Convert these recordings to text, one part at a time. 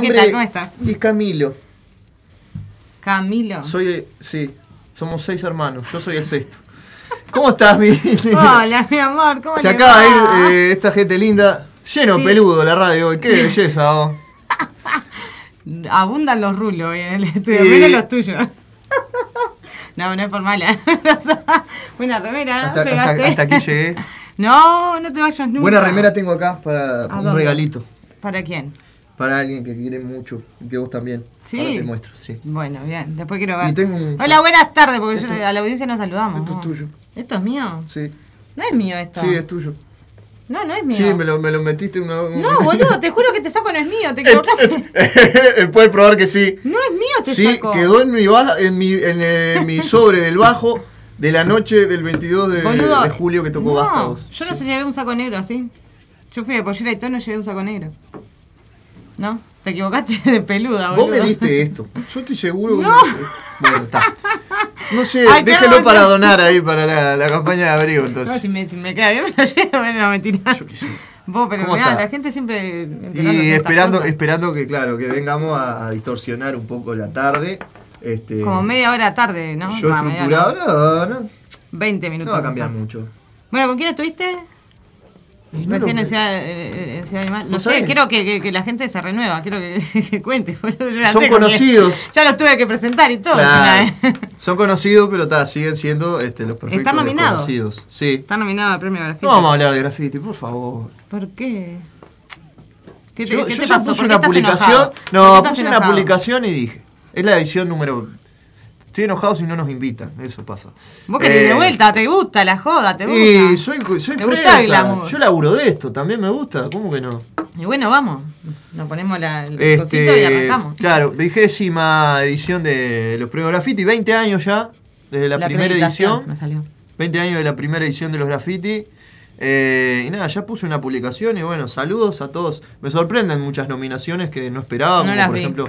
Hola, ¿qué tal? ¿Cómo estás? es Camilo. Camilo. Soy, eh, sí, somos seis hermanos. Yo soy el sexto. ¿Cómo estás, mi? Hola, mi amor, ¿cómo Se le acaba de ir eh, esta gente linda. Lleno Sí. peludo la radio hoy. Qué belleza, oh. Abundan los rulos hoy en el estudio, Y- menos los tuyos. No, no es por mala. Buena remera, Hasta, pegaste. hasta- hasta aquí llegué. No, no te vayas nunca. Buena remera tengo acá para, para un dónde? regalito. ¿Para quién? Para alguien que quiere mucho. Y que vos también. Sí. Ahora te muestro, sí. Bueno, bien, después quiero ver. Y tengo un- Hola, buenas tardes, porque yo- a la audiencia nos saludamos. Esto es ¿no? tuyo. ¿Esto es mío? Sí. No es mío esto. Sí, es tuyo. No, no es mío. Sí, me lo, me lo metiste una No, boludo, te juro que te saco no es mío, te equivocaste. Puedes probar que sí. No es mío, te Sí, saco. quedó en mi, baja, en, mi, en eh, mi sobre del bajo de la noche del 22 de, Boludo, de julio que tocó no, Vástagos. Yo no Sí. sé, llevé un saco negro así. Yo fui de pollera y tono y llevé un saco negro. ¿No? Te equivocaste de peluda, boludo. Vos me diste esto. Yo estoy seguro. que- No. Bueno, está. No sé, Ay, déjelo para donar ahí para la, la campaña de abrigo, No, entonces. si me, si me queda bien me lo llevo, bueno, no, mentira. Yo qué sé. Vos, pero ¿Cómo mirá, la gente siempre... Y esperando, esperando que, claro, que vengamos a, a distorsionar un poco la tarde. Este, Como media hora tarde, ¿no? Yo estructurado, no, no, 20 no minutos. va a cambiar mucho. Bueno, ¿con quién estuviste? Y no Recién lo- en Ciudad, eh, en Ciudad Animal. No ¿Vos sé, quiero que, que- que la gente se renueva, quiero que, que cuente. Son conocidos. Ya los tuve que presentar y todo. Son conocidos, pero ta, siguen siendo este, los perfectos ¿Están nominados? Sí. Está nominado al premio Grafiti. No vamos a hablar de graffiti, por favor. ¿Por qué? ¿Qué te, Yo, qué yo te ya pasó? puse ¿Por qué una publicación. No, puse una publicación y dije. Es la edición número. Estoy enojado si no nos invitan, eso pasa. Vos querés Eh, de vuelta, te gusta la joda, te gusta. Y soy, soy. Yo laburo de esto, también me gusta, ¿cómo que no? Y bueno, vamos. Nos ponemos la, el Este, cosito y arrancamos. Claro, vigésima edición de los premios graffiti, 20 años ya, desde la, primera edición. Me salió. 20 años de la primera edición de los graffiti. Eh, y nada, ya puse una publicación y bueno, saludos a todos. Me sorprenden muchas nominaciones que no esperaba, No como por vi. ejemplo.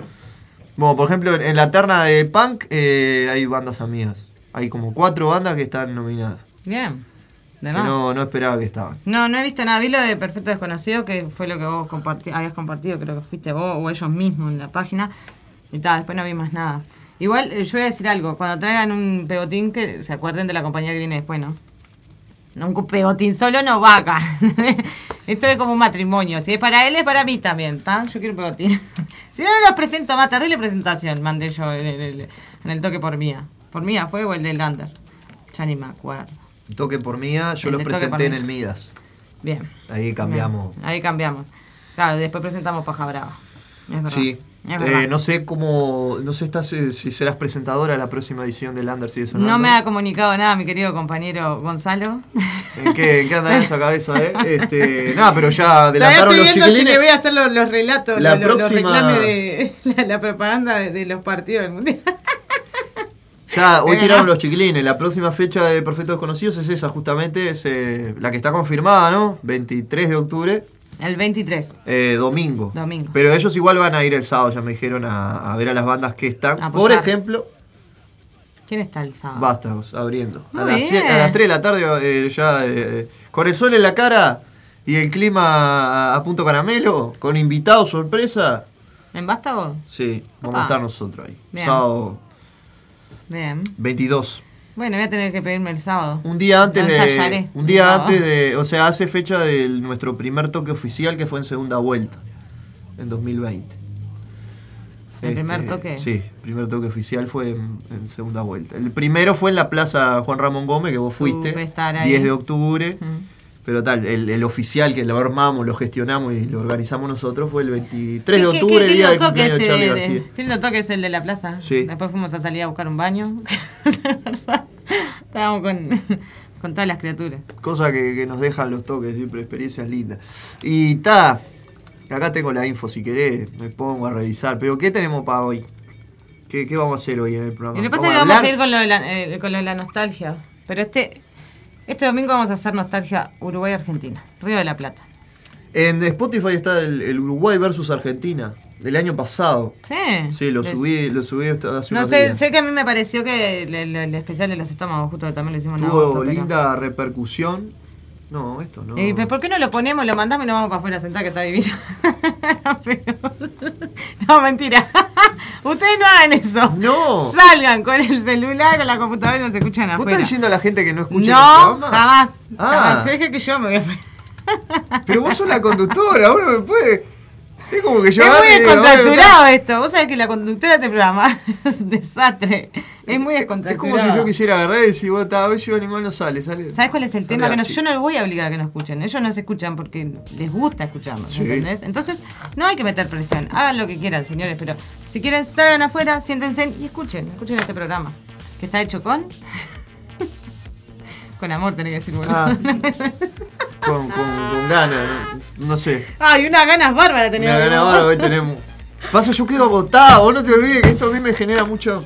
Bueno, por ejemplo, en la terna de punk eh, hay bandas amigas. Hay como cuatro bandas que están nominadas. Bien. De Que. No. no, no esperaba que estaban. no, he visto nada. Vi lo de Perfecto Desconocido, que fue lo que vos comparti- habías compartido, creo que fuiste vos o ellos mismos en la página. Y tal, después no vi más nada. Igual, eh, yo voy a decir algo. Cuando traigan un pegotín, que se acuerden de la compañía que viene después, ¿no? No, un pegotín solo no va acá. Esto es como un matrimonio. Si es para él, es para mí también, ¿está? Yo quiero un pegotín. si no, no los presento más. Terrible presentación mandé yo en el, en el toque por mía. ¿Por mía fue o el del Lander? Ya ni me acuerdo. Toque por mía, yo El los presenté en el Midas. Bien. Ahí cambiamos. Bien. Ahí cambiamos. Claro, después presentamos Paja Brava. Es verdad. Sí. Eh, no sé cómo. No sé estás, eh, si serás presentadora la próxima edición del Under sigue sonando. No me ha comunicado nada mi querido compañero Gonzalo. ¿En qué, en qué anda en esa cabeza, eh? Este, nada, pero ya adelantaron estoy los viendo si chiquilines. le voy a hacer los, los relatos, La los, los- los próxima- reclames de la, la propaganda de, de los partidos del mundial. Ya, hoy tiraron no. los chiquilines. La próxima fecha de Perfectos Desconocidos es esa, justamente. Es eh, la que está confirmada, ¿no? 23 de octubre, El 23. eh, domingo. Domingo. Pero ellos igual van a ir el sábado, ya me dijeron, a, a ver a las bandas que están. A Por ejemplo, ¿Quién está el sábado? Vástagos, abriendo. A las, bien. a las 3 de la tarde, eh, ya eh, con el sol en la cara y el clima a, a punto caramelo, con invitados sorpresa. ¿En Vástago? Sí, vamos Opa. a estar nosotros ahí. Bien. Sábado Bien. 22. Bueno, voy a tener que pedirme el sábado. Un día antes de. Un día No. antes de. O sea, hace fecha de nuestro primer toque oficial que fue en segunda vuelta. En 2020. ¿El primer toque? Sí, el primer toque oficial fue en, en segunda vuelta. El primero fue en la plaza Juan Ramón Gómez, que vos Supe fuiste. estar ahí. 10 de octubre. Mm. Pero tal, el, el oficial que lo armamos, lo gestionamos y lo organizamos nosotros fue el 23 de ¿Qué- qué- octubre, qué día toque cumpleaños de Charlie de- García. Qué lindo toque es el de la plaza. Sí. Después fuimos a salir a buscar un baño. Estábamos con, con todas las criaturas. Cosa que, que nos dejan los toques, siempre experiencias lindas. Y ta, acá tengo la info, si querés, me pongo a revisar. Pero ¿qué tenemos para hoy? ¿Qué, qué vamos a hacer hoy en el programa? Y lo que pasa es que vamos a ir con lo, de la, eh, con lo de la nostalgia. Pero este, este domingo vamos a hacer nostalgia Uruguay-Argentina. Río de la Plata. En Spotify está el, el Uruguay versus Argentina, del año pasado. Sí. Sí, lo subí, lo subí hace No sé, sé que a mí me pareció que el, el- el especial de los estómagos, justo que también lo hicimos en Tuvo agosto, pero- linda repercusión. No, esto no. Eh, ¿Por qué no lo ponemos, lo mandamos y nos vamos para afuera a sentar que está divino? Pero- no, mentira. Ustedes no hagan eso. No. Salgan con el celular, con la computadora y nos escuchan ¿Vos afuera. estás diciendo a la gente que no escucha el no, programa? jamás. Ah. jamás. Yo dije que yo me voy a. Pero vos sos la conductora, uno me puede. Es como que yo es muy descontracturado bueno, esto. Vos sabés que la conductora de este programa es un desastre. Es muy Es descontracturado. como si yo quisiera agarrar y decir, vos a ver, yo animal no sale, sale. ¿Sabes cuál es el sale tema? Que no, yo no los voy a obligar a que nos escuchen. Ellos nos escuchan porque les gusta escucharnos, Sí. ¿entendés? Entonces, no hay que meter presión. Hagan lo que quieran, señores, pero si quieren, salgan afuera, siéntense y escuchen. Escuchen este programa. Que está hecho con. con amor, tenés que decir, boludo. Ah, con, con, con ganas, no, no sé. Ay, unas ganas bárbaras tenía. Una gana bárbara hoy tenemos. Pasa, yo quedo agotado, vos no te olvides que esto a mí me genera mucho.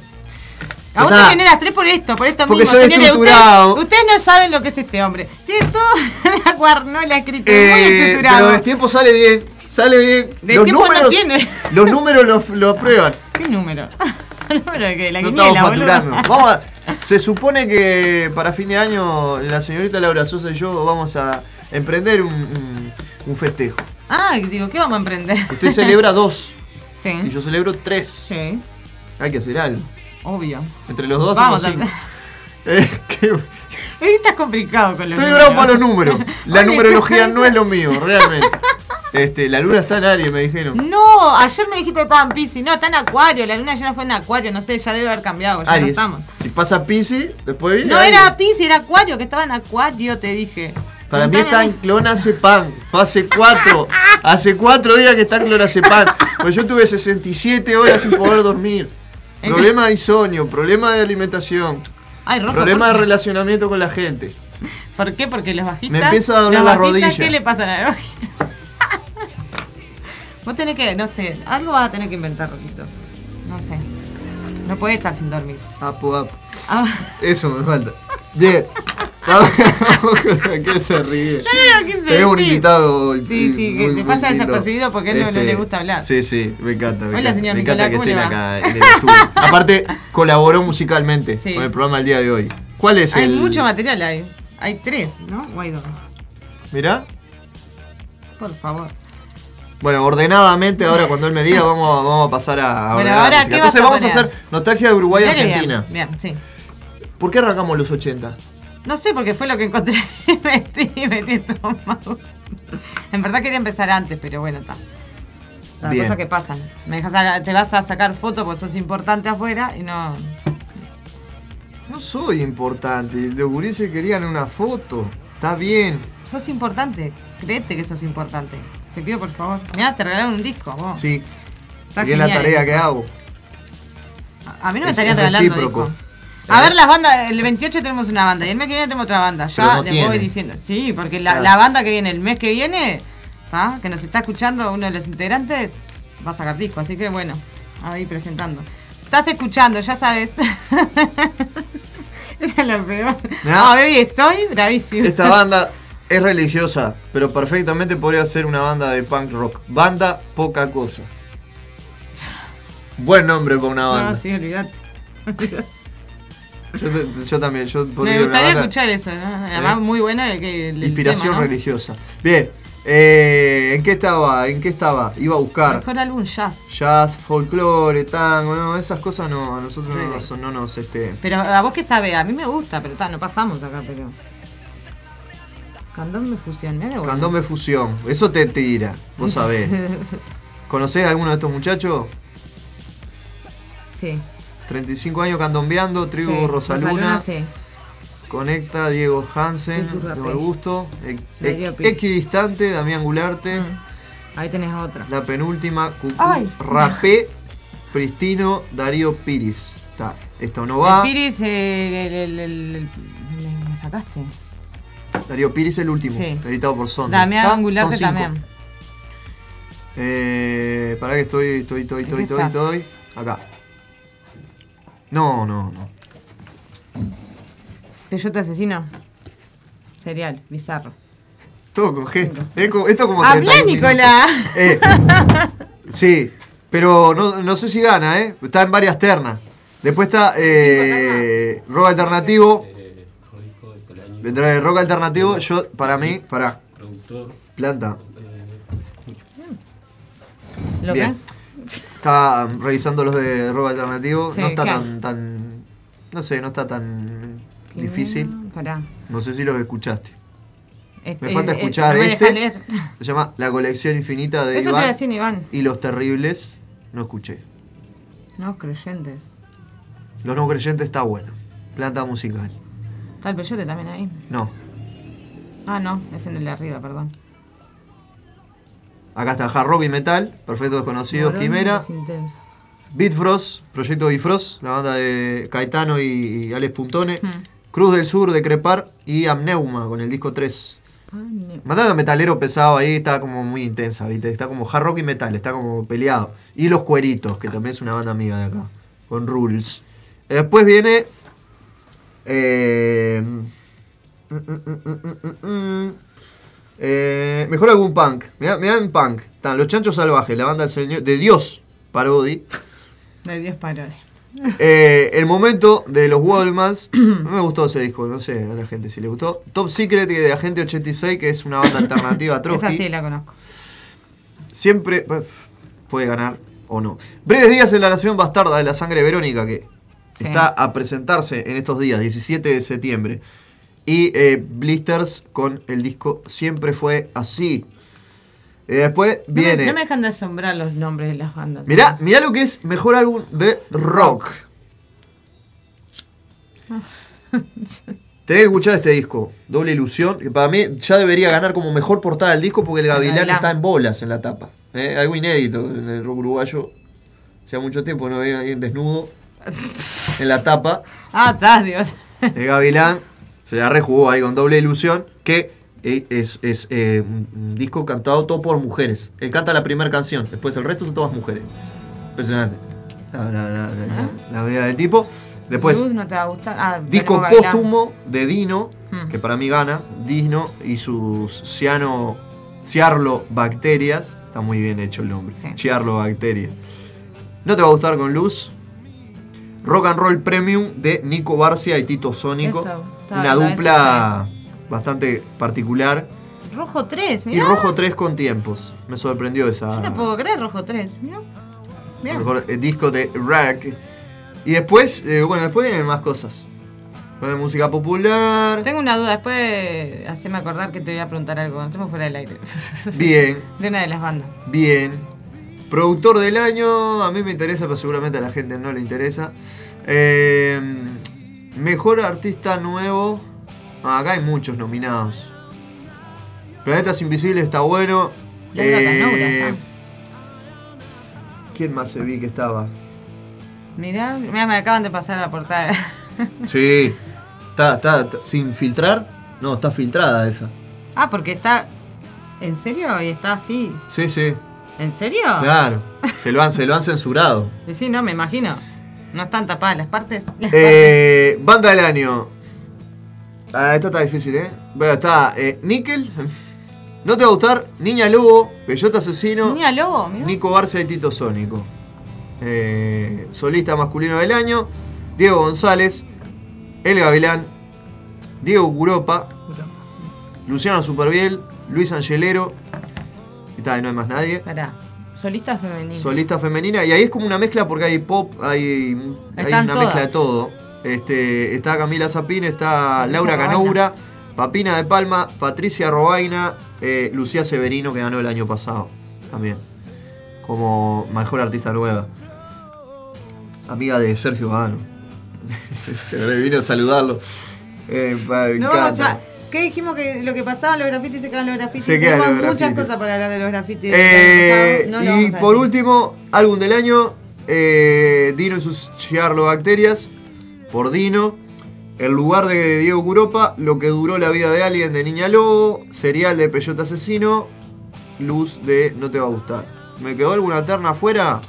A vos te generas tres por esto, por esto Porque mismo, señores. Ustedes, ustedes no saben lo que es este hombre. Tiene todo la guarnola escrita, muy Eh, estructurado. pero el tiempo sale bien, sale bien. De los tiempo no números, tiene. los números lo, lo aprueban. ¿Qué número? ¿El número de qué? La No quiniela, estamos boludo. facturando. Vamos a- se supone que para fin de año la señorita Laura Sosa y yo vamos a emprender un, un- un festejo. Ah, digo, ¿qué vamos a emprender? Usted celebra dos y Sí. yo celebro tres. Sí, Hay que hacer algo. obvio. Entre los dos Vamos a cinco. Eh, qué- Hoy estás complicado con los Estoy números. bravo para los números. La Oye, numerología no es lo mío, realmente. Este, la luna está en Aries, me dijeron. No, ayer me dijiste que estaba en Pisces. No, está en Acuario. La luna llena fue en Acuario. No sé, ya debe haber cambiado. Ya no Aries. estamos. Si pasa Pisces, después viene No Aries. era Pisces, era Acuario, que estaba en Acuario, te dije. Para mí está en clonazepam. Hace cuatro. Hace cuatro días que está en clonazepam. Pues yo tuve 67 horas sin poder dormir. Problema de insomnio, problema de alimentación, Ay, problema de relacionamiento con la gente. ¿Por qué? Porque los bajistas. Me empieza a doler los la bajistas, rodilla. ¿Qué le pasa a los bajistas? Vos tenés que, no sé, algo vas a tener que inventar, Roquito. No sé. No podés estar sin dormir. Apo, apo. Ah, Eso me falta. Bien. ¿Qué se ríe? yo no lo quise un decir. invitado. Sí, sí, que muy- te muy pasa lindo. desapercibido porque a él no- no le gusta hablar. Sí, sí, me encanta. Me Hola, encanta, señor me encanta que ¿cómo le estén acá en el estudio. Aparte, colaboró musicalmente Sí. con el programa el día de hoy. ¿Cuál es Hay el.? mucho material ahí. Hay tres, ¿no? O hay dos. Mirá. Por favor. Bueno, ordenadamente, ahora cuando él me diga, vamos, vamos a pasar a, Bueno, ahora, música. ¿qué Entonces a vamos a hacer nostalgia de Uruguay y que Argentina. Bien, bien, sí. ¿Por qué arrancamos los 80? No sé, porque fue lo que encontré y metí, metí estómago. En verdad quería empezar antes, pero bueno, está. Las cosas que pasan. Me dejas a- te vas a sacar fotos porque sos importante afuera y no. No soy importante. Los gurises querían una foto. Está bien. Sos importante. Créete que sos importante. Te pido por favor. Mirá, te regalaron un disco. Vos. Sí. Está y es la tarea que hago. A mí no me Es- estarían es regalando disco. A ¿Eh? ver las bandas, el 28 tenemos una banda y el mes que viene tenemos otra banda. Ya les tiene. voy diciendo. Sí, porque la, Claro. la banda que viene el mes que viene, ¿tá? que nos está escuchando uno de los integrantes, va a sacar disco. Así que bueno, ahí presentando. Estás escuchando, ya sabes. Era lo peor. Mirá. No, baby, estoy bravísimo. Esta banda es religiosa, pero perfectamente podría ser una banda de punk rock. Banda Poca Cosa. Buen nombre para una banda. No, sí, olvidate. Yo, yo también, yo Me gustaría escuchar eso, ¿no? Además, ¿Eh? muy bueno el que. el Inspiración tema, ¿no? religiosa. Bien, eh, ¿en qué estaba? ¿En qué estaba? Iba a buscar Mejor álbum jazz. jazz, folclore, tango, no, esas cosas no, a nosotros no nos, no nos, este, Pero a vos qué sabés, a mí me gusta, pero ta, no pasamos acá, pero. Candombe fusión. Bueno. candombe fusión, eso te tira, vos sabés. ¿Conocés a alguno de estos muchachos? sí. 35 años candombeando, tribu sí, Rosaluna, sí. Conecta, Diego Hansen, de gusto. Equidistante, Damián Gularte, Mm. Ahí tenés otra. la penúltima, Cucú. Rapé, Pristino, Darío Piris. Está, esto no El va. Piris, eh, el, el, el- el- me- sacaste. Darío Piris el último, Sí. editado por Sonda. Damián Son cinco. también. Eh, para que estoy, estoy, estoy, ¿En estoy, estoy, estoy. Acá. No, no, no. Peyote asesino. Serial, bizarro. Todo con gesto. Esto como ¡Habla, 31 minutos. Nicolás! Eh, sí, pero no, no sé si gana, ¿eh? Está en varias ternas. Después está eh, rock alternativo. Vendrá de rock alternativo. Yo, para mí, para Productor. planta. ¿Lo Bien. Está revisando los de rock alternativo. Sí, no está claro. tan, tan. No sé, no está tan difícil. Pará. No sé si los escuchaste. Este, Me falta eh, escuchar me este. Se llama La colección infinita de Eso te Iván. y los terribles. No escuché. No, creyentes. Los no creyentes está bueno. Planta musical. Está el peyote también ahí. No. Ah, no, es en el de arriba, perdón. Acá está Hard Rock y Metal, Perfecto Desconocido, Morón Quimera. Bitfrost, Proyecto Bifrost, la banda de Caetano y, y Alex Puntone, Hmm. Cruz del Sur de Crepar y Amneuma con el disco 3. Ah, Mandada metalero pesado ahí está como muy intensa, ¿viste? Está como hard rock y metal, está como peleado. Y Los Cueritos, que también es una banda amiga de acá, con Rules. Después viene. eh, mm, mm, mm, eh, mejor algún punk. Mirá en punk. Están Los Chanchos Salvajes, la banda del señor, de Dios, Parodi. De Dios parode. Eh, el momento de los Wallmans. No me gustó ese disco, no sé a la gente si le gustó. Top Secret de Agente 86, que es una banda alternativa a Trotsky. Esa sí la conozco. Siempre eh, puede ganar o no. Breves días en la Nación Bastarda de la Sangre Verónica, que Sí. está a presentarse en estos días, 17 de septiembre. Y eh, Blisters con el disco Siempre fue así. Eh, después No me, viene. no me dejan de asombrar los nombres de las bandas. Mirá, mirá lo que es mejor álbum de rock. Tenés que escuchar este disco, Doble Ilusión, que para mí ya debería ganar como mejor portada del disco porque el Gavilán está en bolas en la tapa. ¿eh? Algo inédito en el rock uruguayo. Hace mucho tiempo no veía a alguien desnudo en la tapa. Ah, está, Dios. El Gavilán se la rejugó ahí con Doble Ilusión, que eh, es, es, eh, un disco cantado todo por mujeres. Él canta la primera canción, después el resto son todas mujeres. Impresionante. La, la, la, la, la vida del tipo. Después, Luz no te va a gustar. Ah, disco póstumo de Dino, Hmm. que para mí gana. Dino y sus ciano, ciarlobacterias. Está muy bien hecho el nombre. Sí. Ciarlobacterias. No te va a gustar con luz. Rock and Roll Premium de Nico Barcia y Tito Sónico. Eso, está- Una dupla bastante particular. Rojo 3, Y mirá. Rojo 3 con tiempos. Me sorprendió esa. Yo no puedo creer Rojo 3. Mirá. Mirá. mejor eh, disco de Rack. Y después, eh, bueno, después vienen más cosas. De música popular. Tengo una duda, después haceme acordar que te voy a preguntar algo. Estamos fuera del aire. Bien, De una de las bandas. bien. Productor del año, a mí me interesa, pero seguramente a la gente no le interesa. Eh, mejor artista nuevo. Ah, acá hay muchos nominados. Planetas Invisibles está bueno. Eh. ¿Quién más se vi que estaba? Mirá, mirá, me acaban de pasar la portada. Sí. Está, está, está- sin filtrar. No, está filtrada esa. ah, porque está. ¿En serio? ¿Y está así? Sí, sí. ¿En serio? Claro. Se lo han, se lo han censurado. Sí, no, me imagino. No están tapadas las partes. Las Eh, banda del año. Ah, esta está difícil, ¿eh? Bueno, está eh, Nickel. No te va a gustar. Niña Lobo, Bellota Asesino, Niña Lobo, mirá. Nico Barça y Tito Sónico. Eh, solista masculino del año. Diego González. El Gavilán. Diego Curopa. Luciano Superviel. Luis Angelero. Y tal, no hay más nadie. Pará. Solista femenina. Solista femenina. Y ahí es como una mezcla porque hay pop, hay, hay una todas. mezcla de todo. Este, está Camila Zapín, está Patricia Laura. Canoura, Papina de Palma, Patricia Robaina, eh, Lucía Severino que ganó el año pasado también. Como mejor artista nueva. Amiga de Sergio Gano. vino a saludarlo. Eh, me No encanta. ¿Qué dijimos que lo que pasaba en los grafitis se quedan los grafitis? Se quedan los muchas grafitis. cosas para hablar de los grafitis. Eh. No lo y por último, álbum del año, eh, Dino y sus Chiarlobacterias, por Dino. El lugar de Diego Curopa, Lo que duró la vida de alguien de Niña Lobo, Serial de Peyote Asesino, Luz de No te va a gustar. ¿Me quedó alguna terna afuera?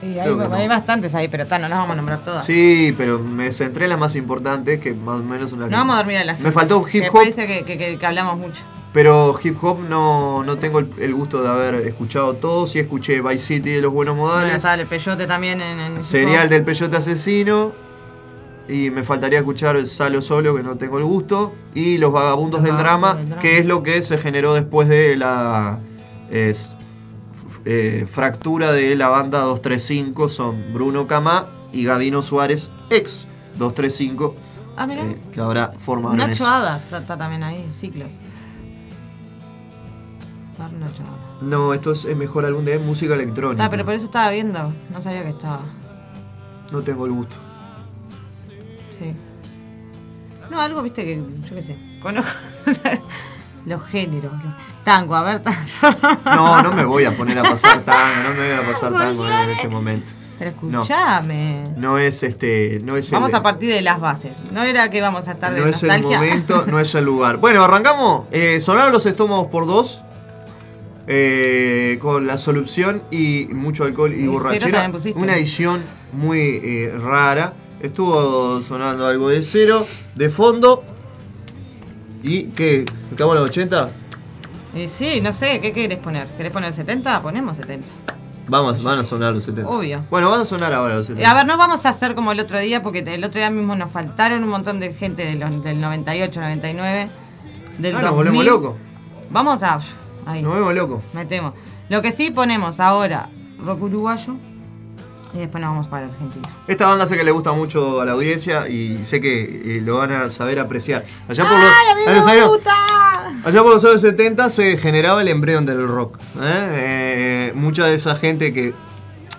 Sí, hay, no. bastantes ahí, pero no las vamos a nombrar todas. Sí, pero me centré en las más importantes, que más o menos las No que- vamos a dormir a la gente. Me faltó hip hop, dice que, que- que- que hablamos mucho. pero hip hop no, no tengo el, gusto de haber escuchado todo. Sí escuché Vice City de los Buenos Bueno, Modales. está el peyote también en, en Serial del Peyote Asesino. y me faltaría escuchar Salo Solo, que no tengo el gusto, y Los Vagabundos Los del Vagabundos drama, del Drama. que es lo que se generó después de la es, eh, fractura de la banda 235, son Bruno Camá y Gavino Suárez, ex 235, Ah, mira. eh, que ahora forman Nacho Ada está, está también ahí, ciclos. Bar Nacho Ada. No, esto es el mejor álbum de música electrónica. Ah, pero por eso estaba viendo. No sabía que estaba. No tengo el gusto. Sí. No, algo, viste, que yo qué sé. Conozco los géneros. los- Tango, a ver, tango. No, no me voy a poner a pasar tango, no me voy a pasar tango en este momento. Pero No. escúchame. No es este, no es Vamos el, a partir de las bases. No era que vamos a estar de no es el nostalgia. momento, no es el lugar. Bueno, arrancamos. Eh, sonaron los estómagos por dos. eh, con la solución y mucho alcohol y, Y borrachera. Una edición muy eh, rara. Estuvo sonando algo de cero, de fondo. ¿Y qué? ¿Acabamos los 80? Y sí, no sé, ¿qué querés poner? ¿Querés poner 70? Ponemos 70. Vamos, van a sonar los 70. Obvio. Bueno, van a sonar ahora los 70. Eh, A ver, no vamos a hacer como el otro día, porque el otro día mismo nos faltaron un montón de gente de los- del 98, 99, del Ah, 2000. nos volvemos locos. Vamos a... Ahí, Nos vemos locos. metemos. Lo que sí ponemos ahora, rock uruguayo, y después nos vamos para Argentina. Esta banda sé que le gusta mucho a la audiencia y sé que eh, lo van a saber apreciar. Allá por los, ¡Ay, a mí me años- gusta! allá por los años 70 se generaba el embrión del rock. ¿eh? Eh, mucha de esa gente que.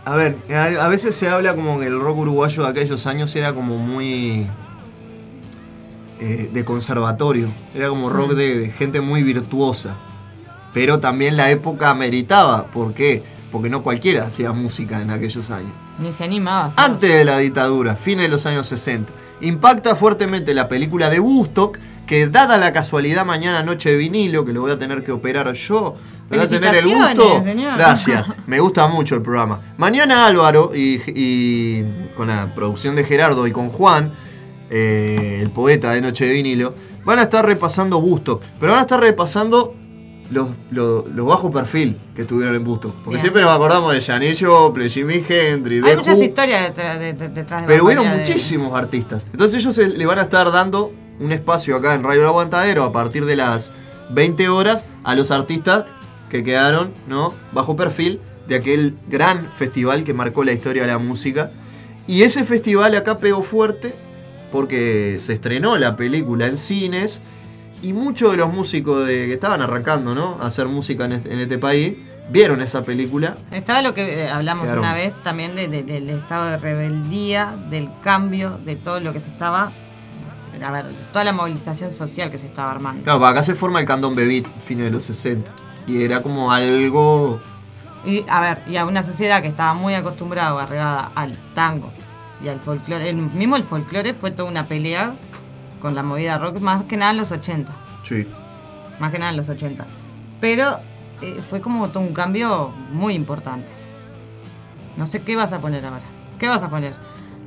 A ver, a, a veces se habla como que el rock uruguayo de aquellos años era como muy. eh, de conservatorio. Era como rock de, de gente muy virtuosa. Pero también la época meritaba. ¿Por qué? Porque no cualquiera hacía música en aquellos años. Ni se animaba hacer. Antes de la dictadura, fines de los años 60. Impacta fuertemente la película de Woodstock, que dada la casualidad mañana noche de vinilo, que lo voy a tener que operar yo, voy a tener el gusto. señor. Gracias, me gusta mucho el programa. Mañana Álvaro y, y con la producción de Gerardo y con Juan, eh, el poeta de Noche de Vinilo, van a estar repasando Woodstock, pero van a estar repasando los, los, perfil que estuvieron en Woodstock. Porque Bien. siempre nos acordamos de Joplin, Jimi Hendrix, Hay The muchas historias detrás de, de- detrás de Pero hubieron de- muchísimos artistas. Entonces ellos se- le van a estar dando un espacio acá en Radio El Aguantadero a partir de las 20 horas a los artistas que quedaron ¿no? bajo perfil de aquel gran festival que marcó la historia de la música. Y ese festival acá pegó fuerte porque se estrenó la película en cines y muchos de los músicos de- que estaban arrancando ¿no? a hacer música en este, en este país vieron esa película Estaba lo que eh, hablamos Quedaron. una vez también de- de- del estado de rebeldía, del cambio, de todo lo que se estaba. A ver, toda la movilización social que se estaba armando. Claro, para acá se forma el Candón Bebit, fines de los 60. Y era como algo. Y a ver, y a una sociedad que estaba muy acostumbrada o arregada al tango y al folclore. El, mismo el folclore fue toda una pelea con la movida rock, más que nada en los 80. Sí. Más que nada en los 80. Pero eh, fue como un cambio muy importante. No sé qué vas a poner ahora. ¿Qué vas a poner?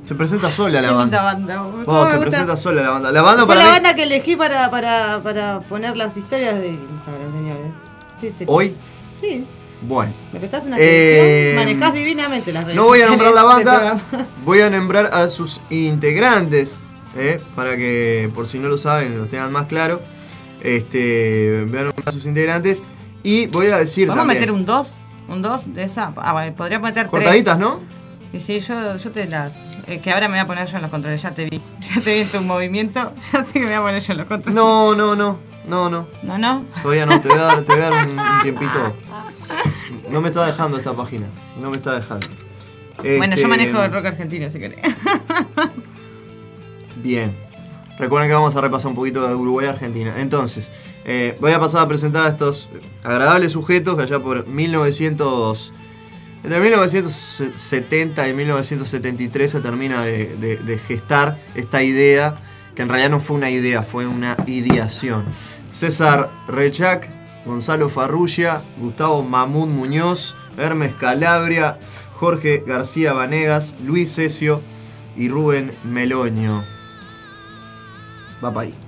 Se presenta sola la banda. banda. Oh, ¿Cómo se gusta? presenta sola la banda. La banda Fue para la mí. banda que elegí para, para, para poner las historias de Instagram, señores. Sí, sí. Hoy, Sí. bueno. Me prestás una Eh, atención, manejás divinamente las redes No voy a nombrar la banda, programa. voy a nombrar a sus integrantes, ¿eh? para que por si no lo saben lo tengan más claro. Este, voy a sus integrantes y voy a decir Vamos a meter un 2, un 2 de esa. Ah, bueno, podría meter 3. cortaditas, ¿no? Y sí, yo, yo te las. eh, que ahora me voy a poner yo en los controles, ya te vi. Ya te vi en tu movimiento, ya sé que me voy a poner yo en los controles. No, no, no, no, no. No, no. Todavía no, te voy a dar, te voy a dar un, un tiempito. No me está dejando esta página. No me está dejando. Bueno, yo Este, manejo el rock argentino, si querés. Bien. Recuerden que vamos a repasar un poquito de Uruguay y Argentina. Entonces, eh, voy a pasar a presentar a estos agradables sujetos que allá por 1900. Entre 1970 y 1973 se termina de, gestar esta idea, que en realidad no fue una idea, fue una ideación. César Rechac, Gonzalo Farrugia, Gustavo Mamut Muñoz, Hermes Calabria, Jorge García Vanegas, Luis Cesio y Rubén Meloño. Va para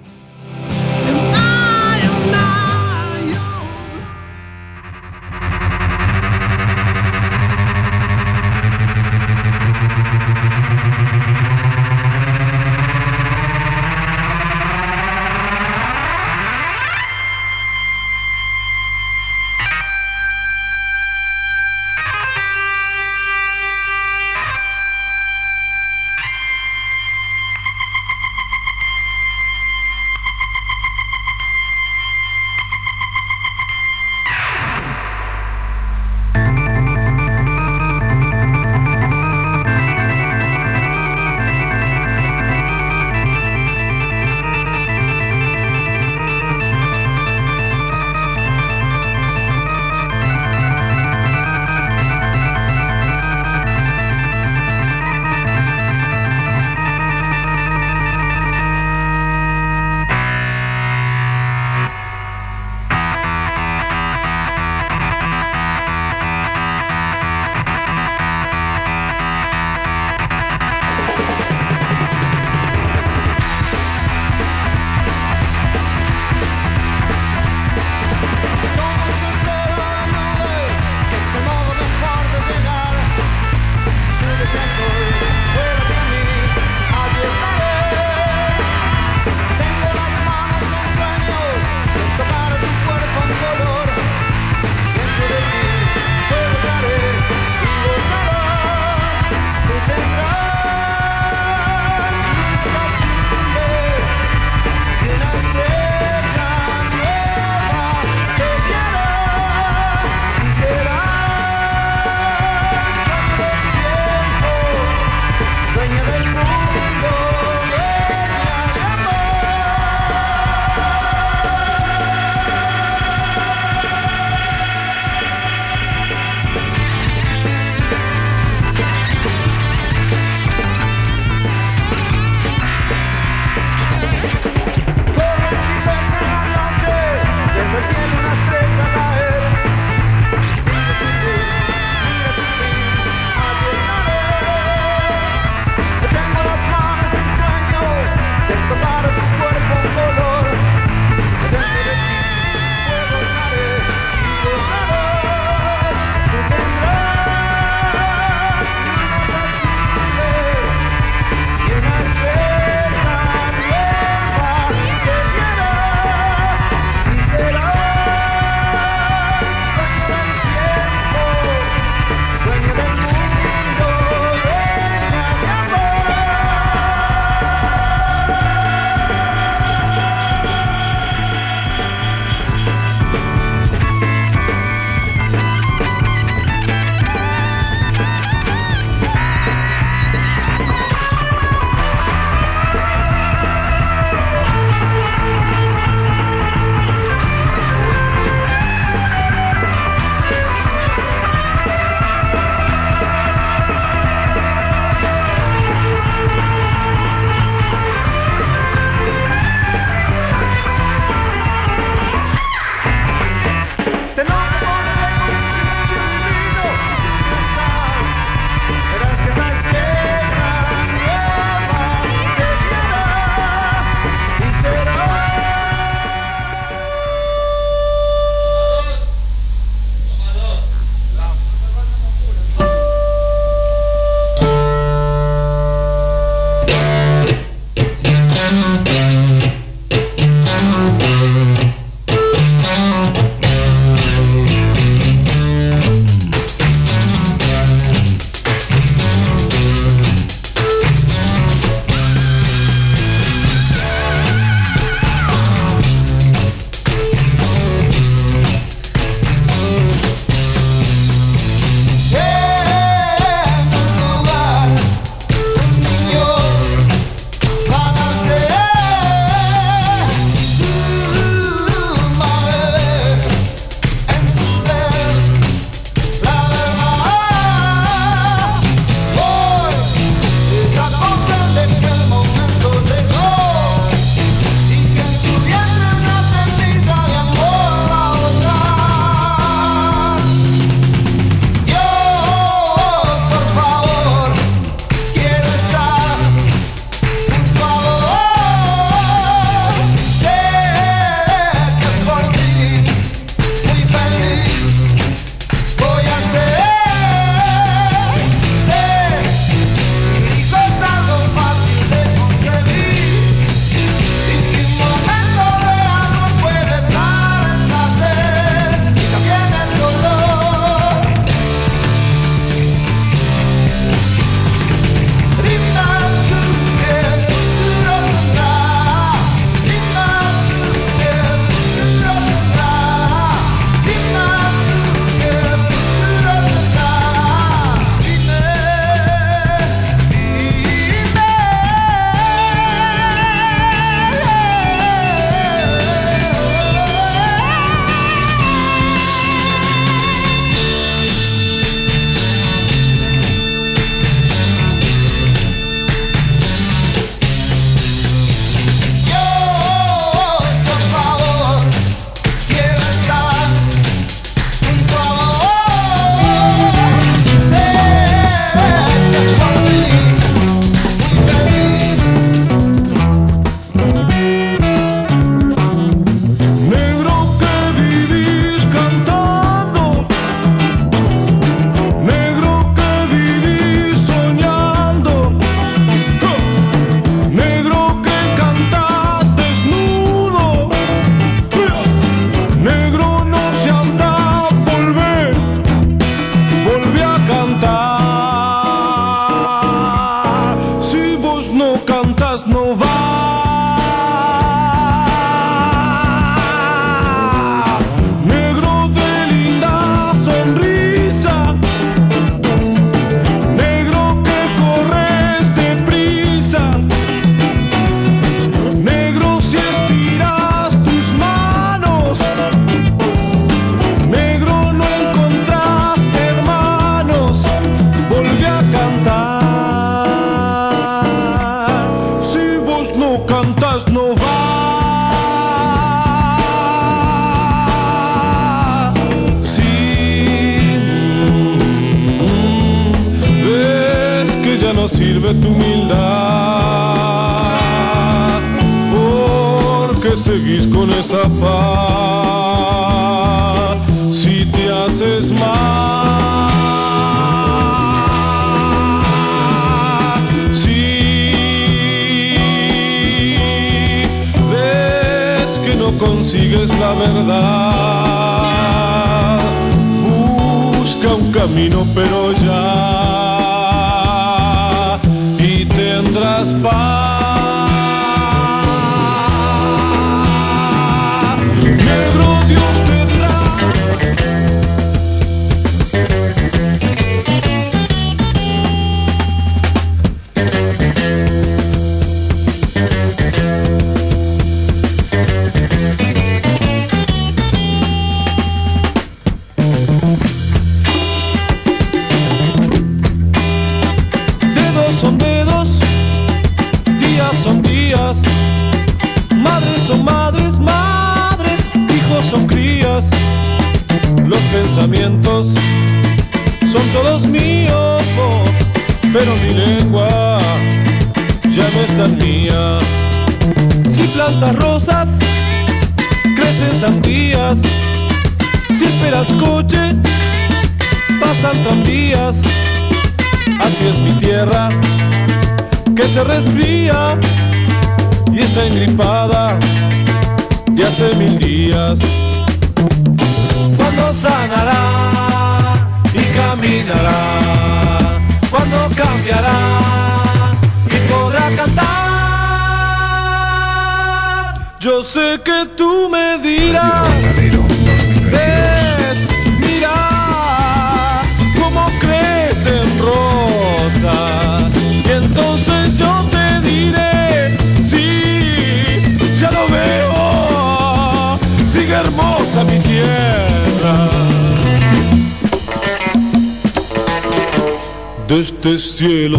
cielo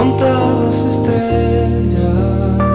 contar las estrellas,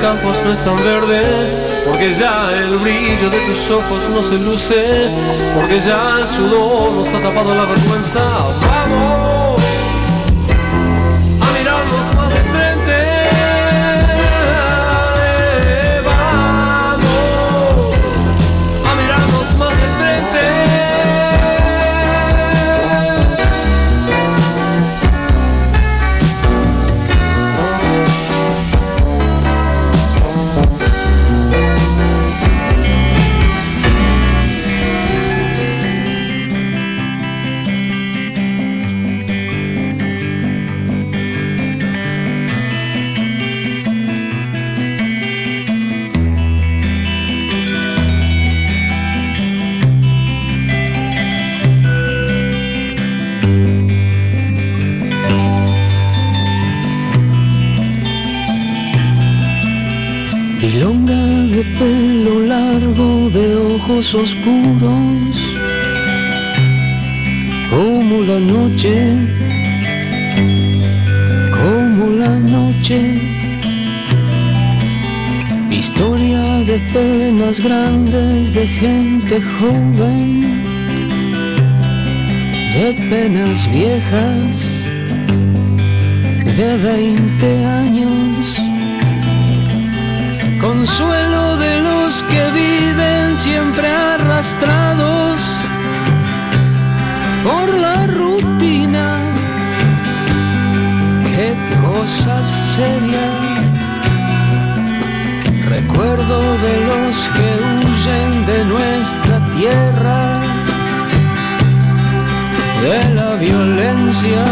campos no es tan verde, porque ya el brillo de tus ojos no se luce, porque ya el sudor nos ha tapado la vergüenza. ¡Vamos! ojos oscuros, como la noche, como la noche. Historia de penas grandes, de gente joven, de penas viejas, de 20 años, consuelo de los que viven siempre arrastrados por la rutina. Qué cosa seria. Recuerdo de los que huyen de nuestra tierra, de la violencia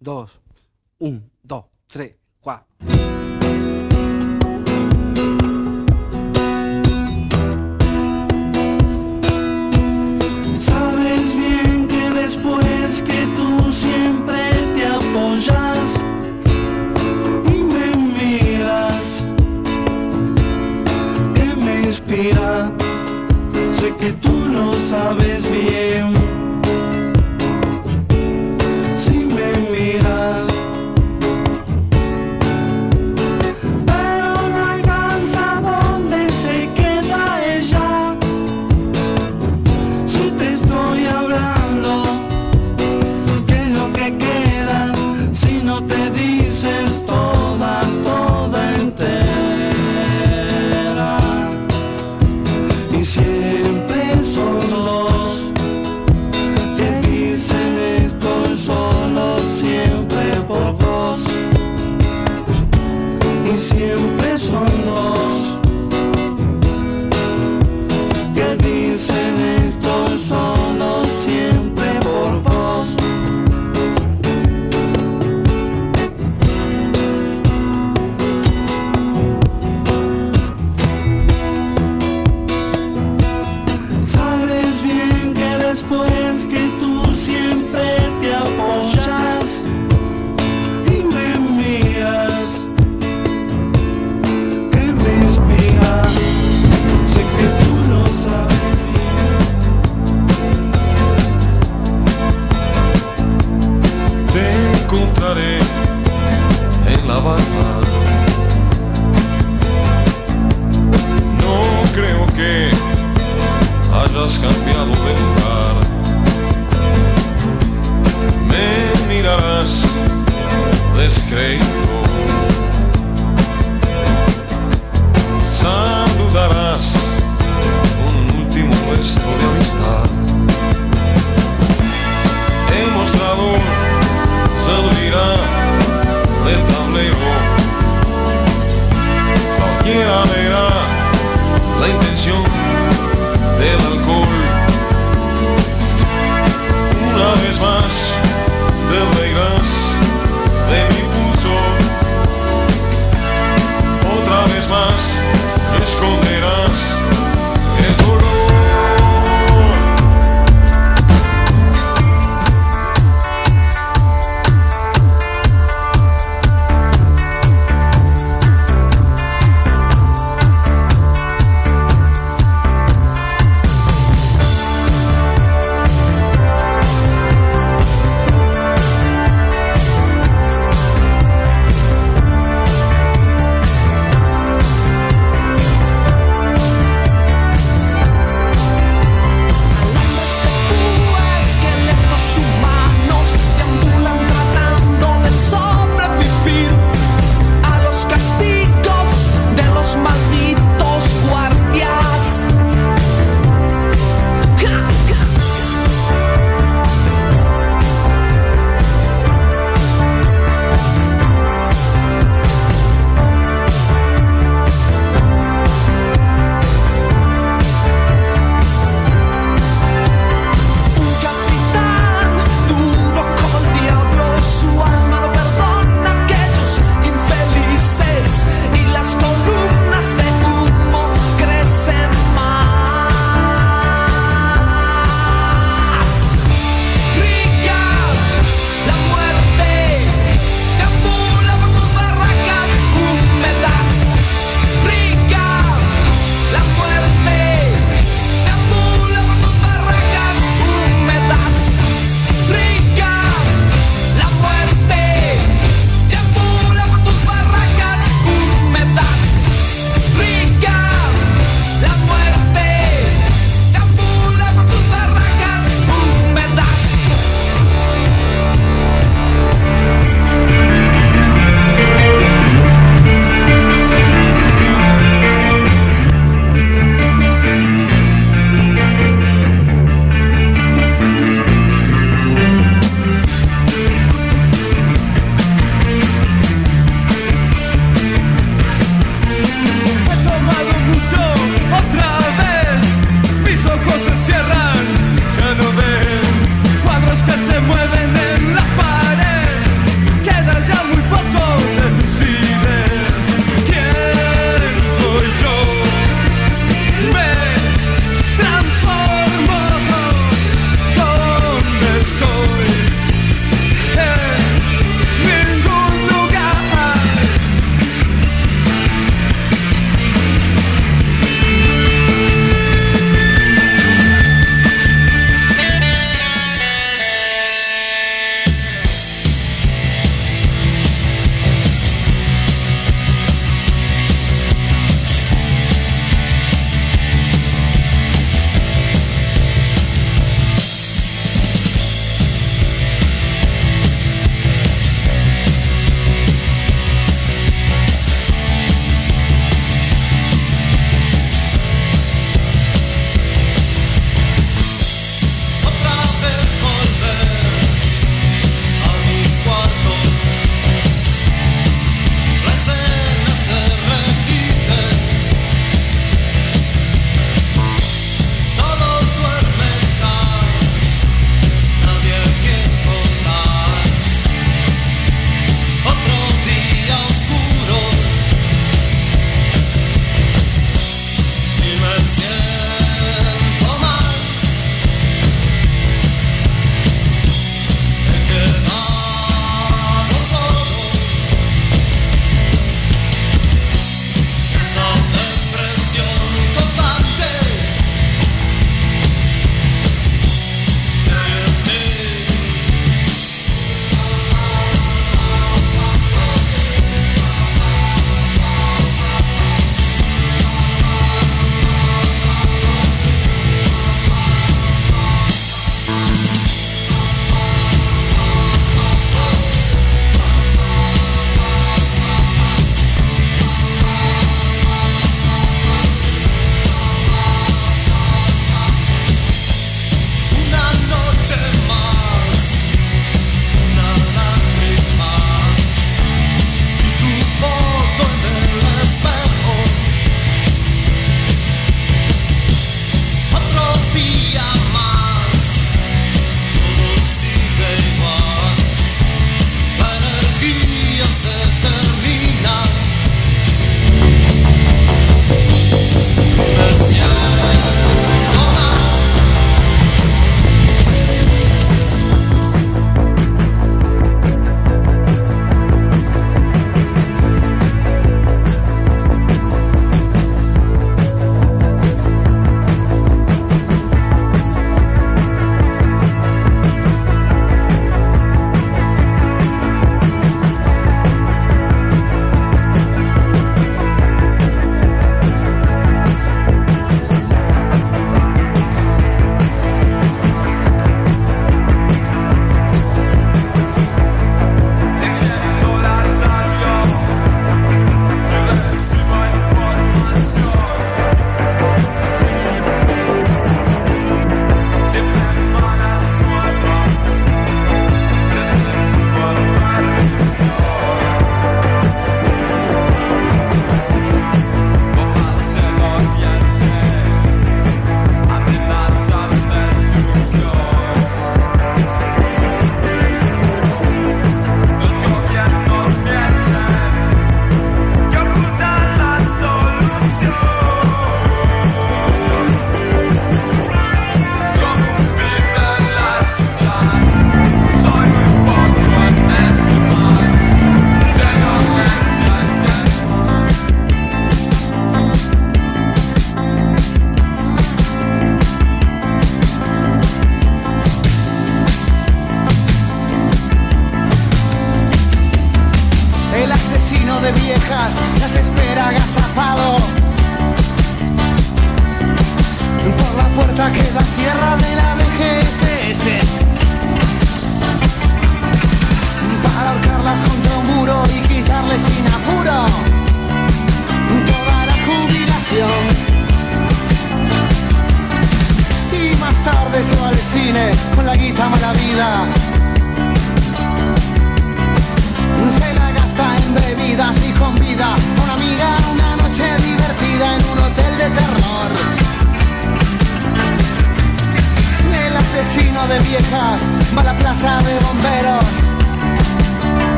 dos, un, dos, tres, cuatro. Sabes bien que después que tú siempre te apoyas y me miras, que me inspira, sé que tú lo sabes bien.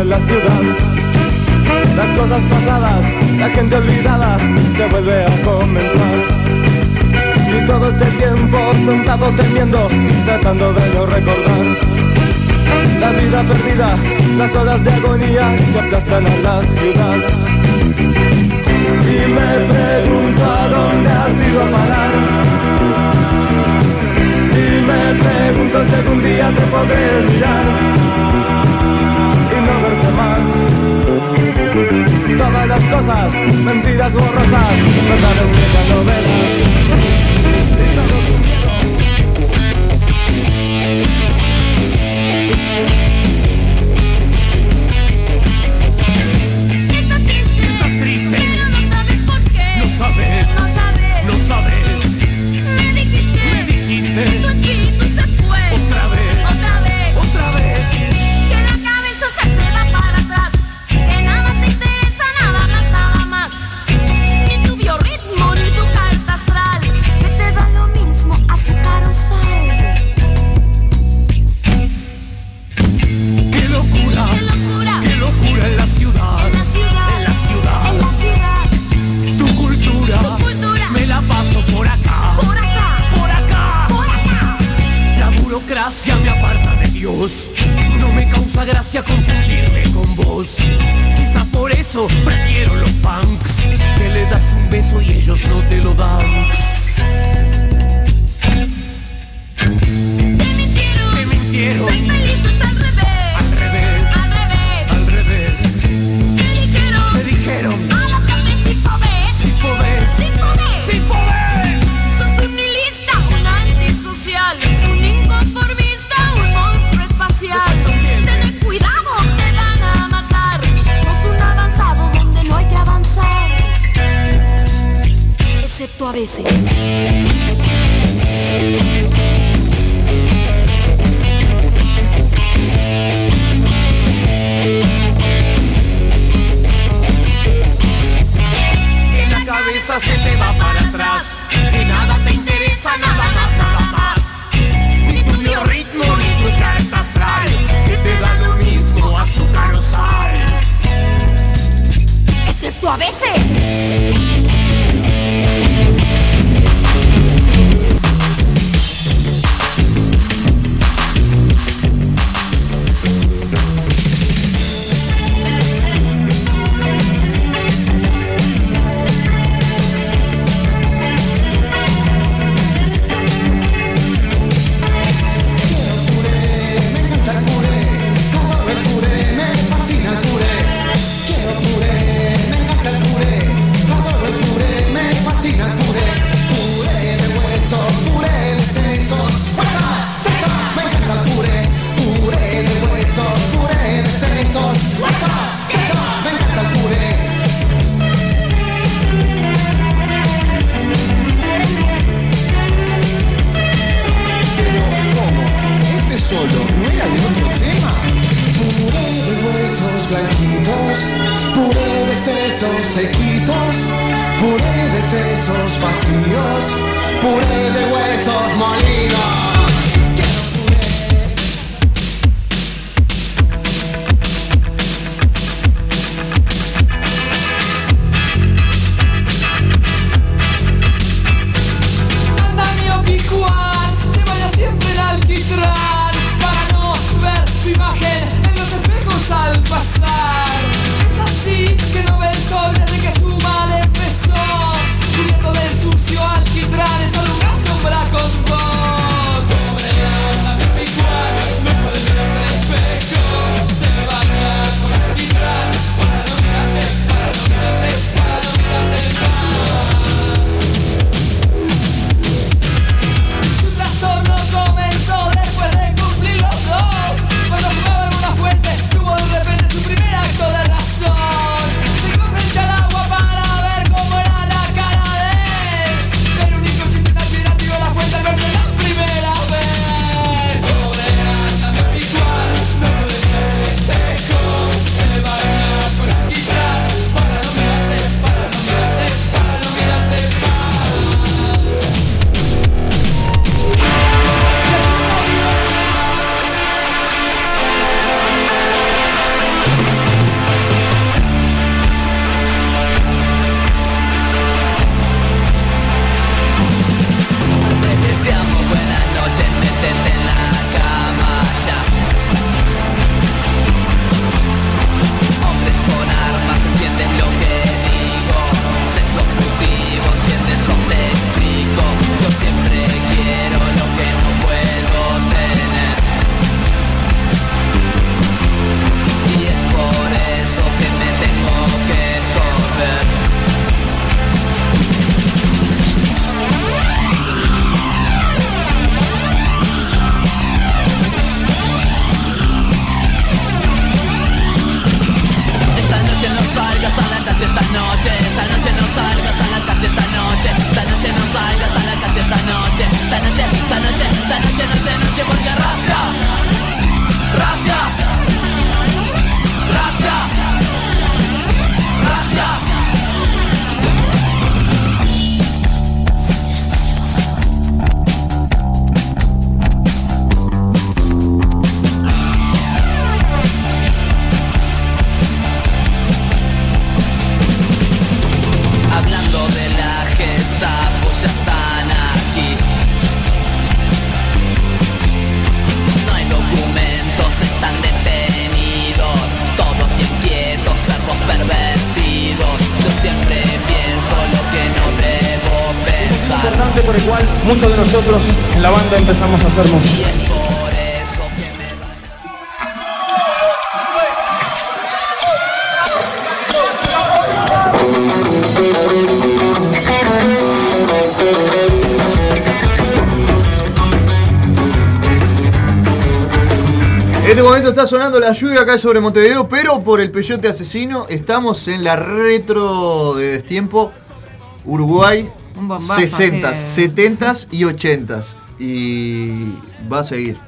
de la ciudad. Las cosas pasadas, la gente olvidada, te vuelve a comenzar. Y todo este tiempo sentado temiendo, tratando de no recordar. La vida perdida, las horas de agonía que aplastan a la ciudad. Y me pregunto a dónde has ido a parar. Y me pregunto si algún día te podré mirar. Todas las cosas, mentiras borrosas, verdades que ya no verás. Por el cual muchos de nosotros en la banda empezamos a hacer música. En este momento está sonando la lluvia acá sobre Montevideo, pero por el peyote asesino estamos en la retro de destiempo Uruguay Un bombazo 60s, así 70s y 80s. Y va a seguir,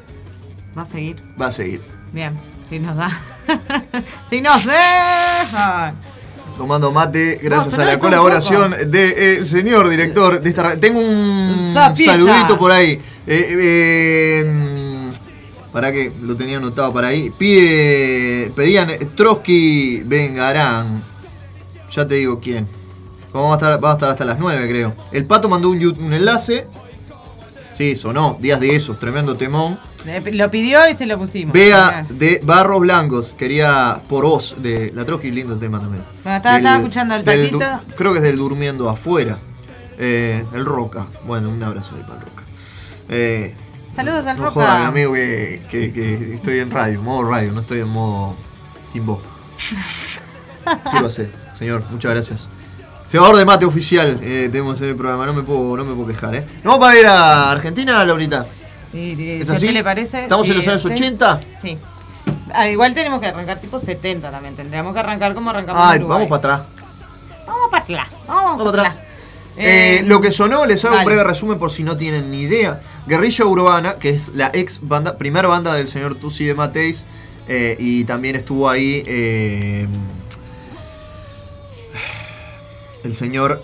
Va a seguir. va a seguir. Bien, si nos da. si nos dejan. Tomando mate, gracias No, a la colaboración del señor director de esta Tengo un Zapita. saludito por ahí. Eh, eh, para que lo tenía anotado para ahí. Pide, pedían eh, Trotsky Vengarán. Ya te digo quién. Vamos a estar, vamos a estar hasta las 9, creo. El pato mandó un, un enlace. Sí, sonó. Días de esos, tremendo temón. Lo pidió y se lo pusimos. Vea de Barros Blancos. Quería por vos de la Trotsky, lindo tema también. Bueno, estaba- estaba escuchando al patito. du- creo que es del Durmiendo Afuera. Eh, el Roca. Bueno, un abrazo ahí para el Roca. Eh, Saludos al no Roca. joda, mi amigo, que, que- que estoy en radio, modo radio, no estoy en modo timbo. Sí lo hace, señor, muchas gracias. Cebador de mate oficial eh, tenemos en el programa, no me puedo, no me puedo quejar, ¿eh? ¿No vamos para ir a Argentina, Laurita? Y- y- ¿Es si a así? le parece. ¿Estamos en sí, los años sí. 80? Sí. Al igual tenemos que arrancar tipo 70 también. Tendríamos que arrancar como arrancamos Ay, en Uruguay. vamos para atrás. Vamos para atrás. Vamos, Vamos para atrás. Eh, Eh, lo que sonó, les hago un breve resumen por si no tienen ni idea. Guerrilla Urbana, que es la ex banda, primera banda del señor Tusi de Mateis, eh, y también estuvo ahí el señor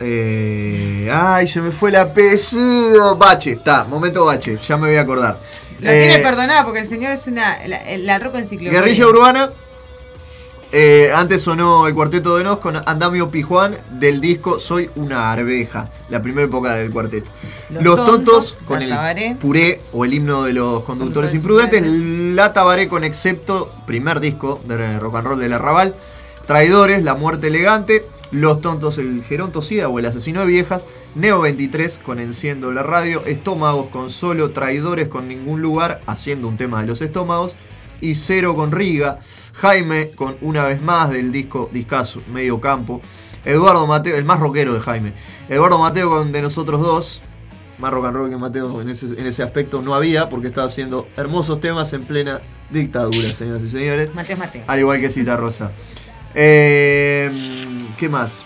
Eh, ay, se me fue el apellido. Bache, está, momento Bache, ya me voy a acordar. Lo Eh, tiene perdonado porque el señor es una. La, la roca enciclopedia. Guerrilla Urbana. Eh, antes sonó el cuarteto de Nos con Andamio Pijuán del disco Soy una arveja, la primera época del cuarteto. Los Los, Tontos, tontos, con el Tabaré. puré o el himno de los conductores Conductores imprudentes, imprudentes. La Tabaré con excepto, primer disco de rock and roll del Arrabal, Traidores, La muerte elegante, Los tontos, el gerontocida o el asesino de viejas, Neo 23 con Enciendo la radio, Estómagos con solo, Traidores con ningún lugar, haciendo un tema de los estómagos, y Cero con Riga, Jaime con una vez más del disco Discaso, Medio Campo, Eduardo Mateo, el más rockero de Jaime, Eduardo Mateo con De Nosotros Dos, más rock and roll que Mateo en ese, en ese aspecto no había, porque estaba haciendo hermosos temas en plena dictadura, señoras y señores. Mateo Mateo. Al igual que Cita Rosa. Eh, ¿Qué más?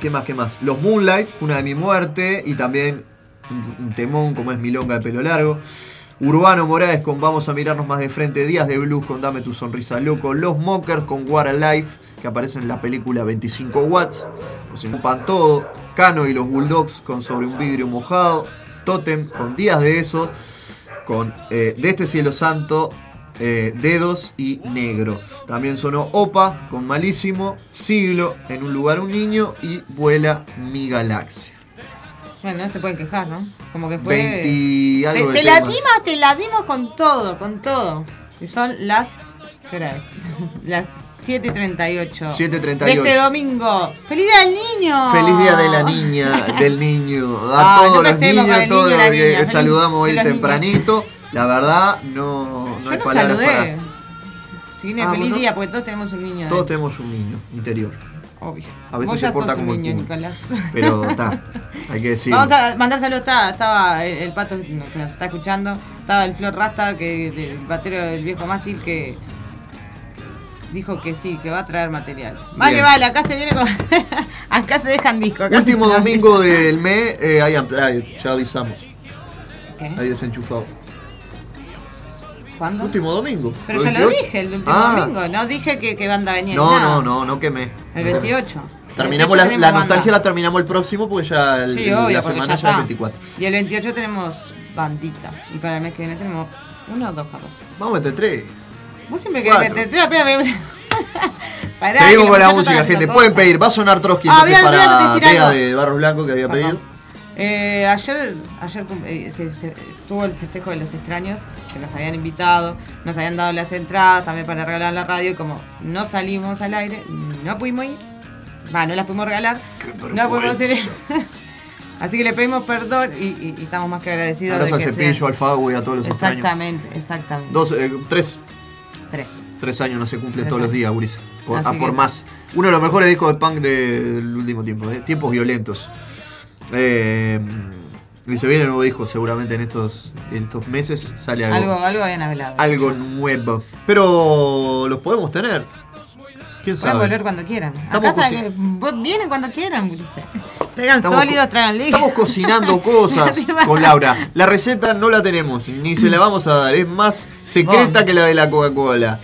¿Qué más? ¿Qué más? Los Moonlight, Una de mi muerte. Y también un, temón como es Milonga de pelo largo. Urbano Morales con Vamos a mirarnos más de frente. Días de Blues con Dame tu sonrisa loco. Los Mockers con What a Life, que aparecen en la película 25 Watts. Por si todo. Cano y los Bulldogs con Sobre un vidrio mojado. Totem con Días de esos. Con eh, De este cielo santo. Eh, Dedos y Negro. También sonó Opa con Malísimo. Siglo en un lugar un niño. Y Vuela mi galaxia. Bueno, no se pueden quejar, ¿no? Como que fue. 20 y te, algo de la dimos, te la dimos con todo, con todo. Y son las. ¿Qué hora es? Las 7.38. 7:38. De este domingo. ¡Feliz día del niño! Feliz día de la niña, del niño, a Ah, no todos los niños, el todos los que saludamos hoy niños. tempranito. La verdad, no, no Yo no saludé. para. Si viene Ah, feliz bueno. día, porque todos tenemos un niño. Todos dentro. tenemos un niño interior. Obvio. A veces Vos se ya porta sos un como el niño. Nicolás. Pero está, hay que decirlo. Vamos a mandar saludos. Estaba, estaba el, el pato que nos está escuchando. Estaba el Flor Rasta, que el batero del viejo mástil, que dijo que sí, que va a traer material. Vale, Bien. vale, acá se viene con. acá se dejan disco. Acá Último se- domingo del mes, eh, hay ya avisamos. ¿Qué? Hay desenchufado. ¿Cuándo? Último domingo. Pero ¿el ya lo 28? dije el último Ah, domingo. No dije que, que banda venía. No, nada. no, no, no quemé. El 28. Terminamos El la, 28 la tenemos nostalgia la terminamos el próximo porque ya el- Sí, obvio, la semana ya es está. 24. Y el 28 tenemos bandita. Y para el mes que viene tenemos uno o dos carros. Vamos a meter tres. Vos siempre querés meter. Espera, espera, Seguimos con la música, gente. Pueden pedir. Va a sonar Trotsky Ah, entonces para algo. de Barros Blanco que había pedido. Eh, ayer ayer eh, se, se- tuvo el festejo de los extraños, que nos habían invitado, nos habían dado las entradas también para regalar la radio y como no salimos al aire, no pudimos ir. Va, no las pudimos regalar. No pudimos ir. Así que le pedimos perdón y, y- y estamos más que agradecidos Abrazo de al que cepillo, sean- al Fago y a todos los extraños. Exactamente, exactamente. Dos, eh, tres. Tres. Tres años no se cumplen Tres todos los días, Uris. Por, a por que- más. Uno de los mejores discos de punk de- del último tiempo. eh. Tiempos violentos. Eh, y se viene un nuevo disco, seguramente en estos, en estos meses sale algo. Algo, algo habían hablado. algo nuevo. Pero los podemos tener. ¿Quién Pueden sabe? volver cuando quieran. Estamos Acá vos vienen cuando quieran, Ulises. Traigan Estamos sólidos, traigan líquidos. Estamos cocinando cosas con Laura. La receta no la tenemos, ni se la vamos a dar. Es más secreta que la de la Coca-Cola.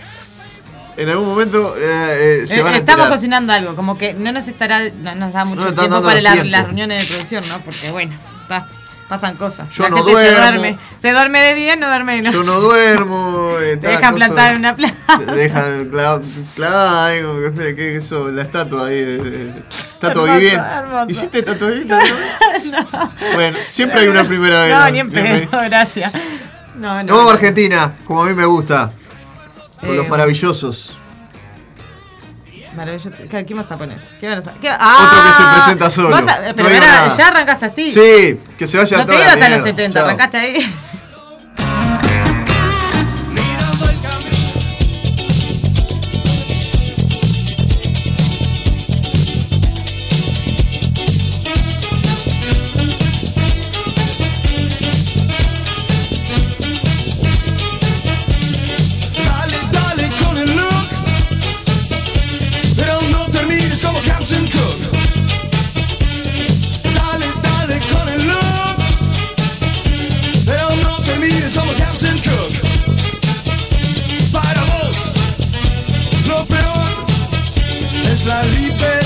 En algún momento eh, eh, se Eh, van a Estamos cocinando algo, como que no nos estará, no nos da mucho tiempo para la- las reuniones de producción, ¿no? Porque bueno, está, pasan cosas. Yo la no gente duermo. se duerme. Se duerme de día, no duerme de noche. Yo no duermo. eh, Te dejan plantar una plaza. Te dejan cla- clavada ahí, como que, que eso, la estatua ahí. de- de- Estatua Hermoso, viviente. hermoso. ¿Hiciste estatua viviente? Bueno, siempre hay una primera vez. No, ¿no? ni en pedo, gracias. No, no. No, Argentina, como a mí me gusta. Con Eh, los maravillosos. Maravilloso. ¿Qué, vas a poner? ¿Qué vas a qué- Otro ¡Ah! que se presenta solo. A- No pero nada. ya arrancas así. Sí, que se vaya No te toda la ibas a los mierda. 70, Chao. arrancaste ahí. Felipe.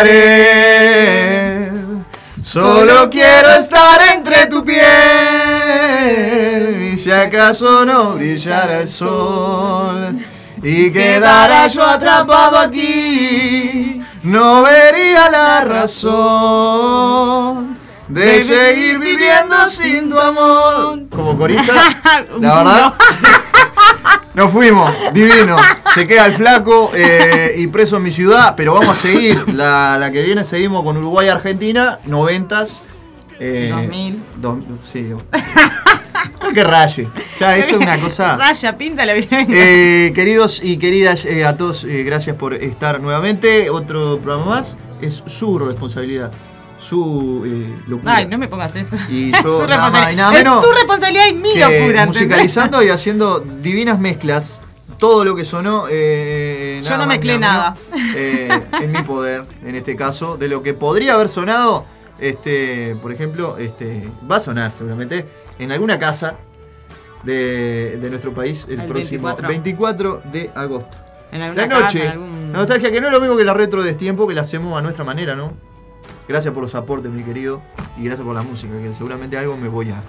Pared. Solo quiero estar entre tu piel. Y si acaso no brillara el sol y quedara yo atrapado aquí, no vería la razón de seguir viviendo sin tu amor. Como corista, la verdad. Nos fuimos, divino. Se queda el flaco eh, y preso en mi ciudad, pero vamos a seguir. La, la que viene seguimos con Uruguay Argentina, noventas. Eh, 2000. dos- sí. No que raye. Ya, esto es una cosa. Raya, píntale bien. Eh, queridos y queridas, eh, a todos, eh, gracias por estar nuevamente. Otro programa más. Es su responsabilidad, su eh, locura. Ay, no me pongas eso. Y yo nada más y nada menos Es tu responsabilidad y mi locura. ¿entendés? musicalizando y haciendo divinas mezclas. Todo lo que sonó. eh, Yo nada no mezclé nada. menos, eh, en mi poder, en este caso, de lo que podría haber sonado. Este, por ejemplo, este, va a sonar seguramente en alguna casa de, de nuestro país el, El próximo 24. 24 de agosto. En alguna La noche. casa, en algún- La nostalgia que no es lo mismo que la retro de tiempo que la hacemos a nuestra manera, ¿no? Gracias por los aportes, mi querido. Y gracias por la música, que seguramente algo me voy a.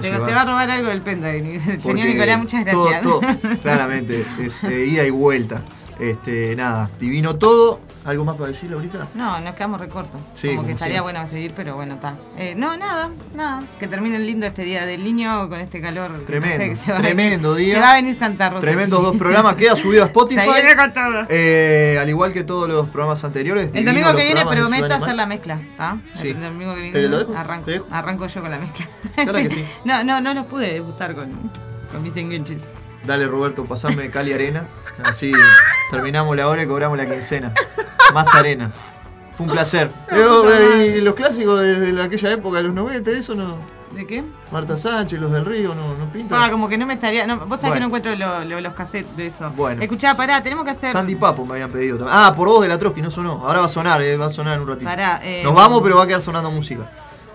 Te, te va a robar algo del pendrive. Señor Nicolás, muchas todo- gracias. todo, claramente, es eh, ida y vuelta. Este, nada, divino todo. ¿Algo más para decirle ahorita? No, nos quedamos recortos. Sí, como como que estaría bueno seguir, pero bueno, está. Eh, no, nada, nada. Que termine lindo este día del niño con este calor. no Tremendo, sé, se va tremendo venir- día. Se va a venir Santa Rosa. Tremendos aquí. dos programas. Queda subido a Spotify. Se viene con todo. Eh, al igual que todos los programas anteriores. El domingo que viene prometo hacer la mezcla, ¿está? Sí. El domingo que ¿Te viene lo dejo? arranco, ¿Te dejo? arranco yo con la mezcla. Claro que sí. No, no, no los pude degustar con, con mis enganches. Dale, Roberto, pasame Cali Arena. Así terminamos la hora y cobramos la quincena. Más arena. Fue un placer. Eh, y los clásicos de, de aquella época, de los 90, eso no. ¿De qué? Marta Sánchez, los del Río, no, no pintan. Ah, como que no me estaría. No, vos sabés que no encuentro lo- lo- los cassettes de eso. Bueno. Escuchá, pará, tenemos que hacer. Sandy Papo me habían pedido también. Ah, por vos de la Trotsky, no sonó. Ahora va a sonar, eh, va a sonar en un ratito. Pará, eh, Nos vamos, pero va a quedar sonando música.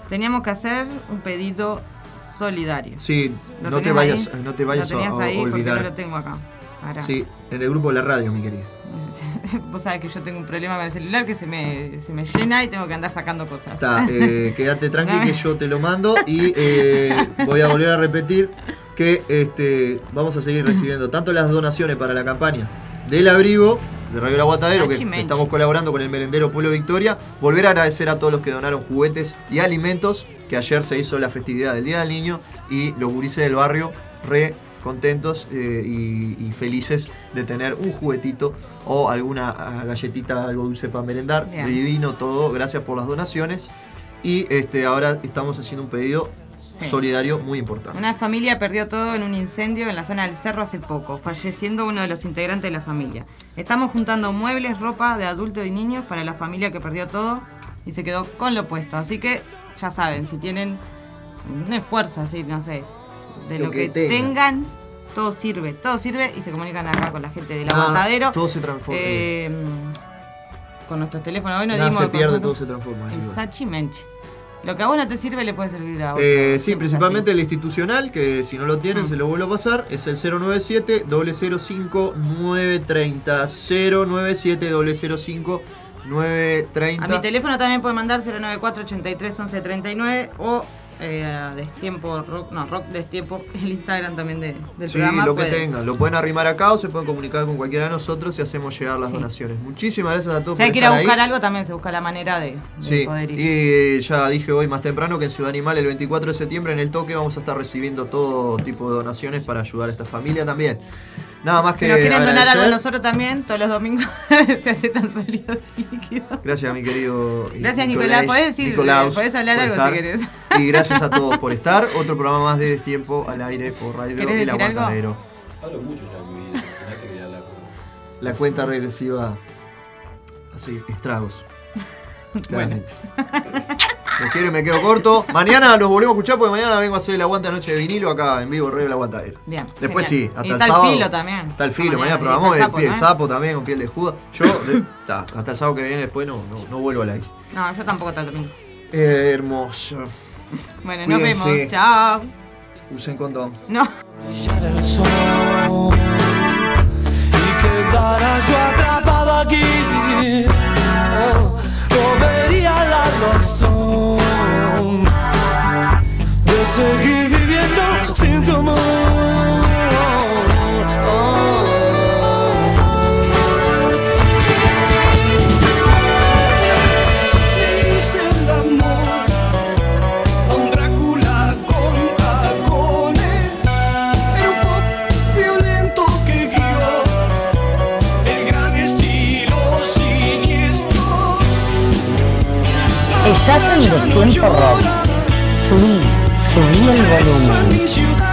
Teníamos que hacer un pedido solidario. Sí, ¿Lo no te vayas, ahí? no te vayas ¿Lo tenías a, ahí? Porque olvidar. no lo tengo acá. Sí, en el grupo de la radio, mi querida. Vos sabés que yo tengo un problema con el celular que se me, se me llena y tengo que andar sacando cosas. Está, eh, quédate tranqui que yo te lo mando y eh, voy a volver a repetir que este, vamos a seguir recibiendo tanto las donaciones para la campaña del abrigo de Radio El Aguatadero, que estamos colaborando con el merendero Pueblo Victoria. Volver a agradecer a todos los que donaron juguetes y alimentos, que ayer se hizo la festividad del Día del Niño y los gurises del barrio re contentos eh, y, y felices de tener un juguetito o alguna ah, galletita, algo dulce para merendar. Bien. Divino todo, gracias por las donaciones. Y este, ahora estamos haciendo un pedido Sí. solidario muy importante. Una familia perdió todo en un incendio en la zona del cerro hace poco, falleciendo uno de los integrantes de la familia. Estamos juntando muebles, ropa de adultos y niños para la familia que perdió todo y se quedó con lo puesto. Así que ya saben, si tienen un esfuerzo así, no sé, de lo, Lo que, que tengan. todo sirve, todo sirve y se comunican acá con la gente del Ah, aguantadero. todo se transforma. Eh, con nuestros teléfonos. Hoy nos dimos se pierde, con- todo se transforma. así Lo que a vos no te sirve le puede servir a otro. Eh, sí, principalmente el institucional, que si no lo Mm. tienen se lo vuelvo a pasar, es el 097 005 930 097 005 930 A mi teléfono también pueden mandar 094 83 11 39 o eh, a Destiempo Rock, no, Rock Destiempo, el Instagram también de, del Sí, programa. lo que pueden. tengan, lo pueden arrimar acá o se pueden comunicar con cualquiera de nosotros y hacemos llegar las Sí. donaciones. Muchísimas gracias a todos Si hay que ir a buscar ahí. algo, también se busca la manera de, de Sí, poder ir. y ya dije hoy más temprano que en Ciudad Animal el 24 de septiembre en el toque vamos a estar recibiendo todo tipo de donaciones para ayudar a esta familia también. Nada más si que nos quieren donar algo a nosotros también, todos los domingos se aceptan sólidos y líquidos. Gracias, mi querido. Gracias, Nicolás. Podés decir, Nicolaus, podés hablar algo estar. si querés. Y gracias a todos por estar. Otro programa más de Destiempo al aire por Radio ¿Querés El? Aguantadero. Hablo mucho ya en mi vida, la... La cuenta regresiva. Así, estragos. Claramente. Bueno. Quiero y me quedo corto. Mañana los volvemos a escuchar porque mañana vengo a hacer el aguante noche de vinilo acá en vivo, Radio El Aguantadero. Bien. Después sí, hasta el sábado. Está el filo también. Está el filo, mañana, probamos el, sapo, sapo también con piel de juda. Yo, hasta el sábado que viene después no, no, vuelvo al aire. No, yo tampoco hasta el domingo. Eh, hermoso. Bueno, nos vemos. Chao. Usen condón. No. el yo atrapado aquí. Oh. Comería la razón de seguir viviendo sin tu amor. Estás en los tiempos rock. Subí, subí el volumen.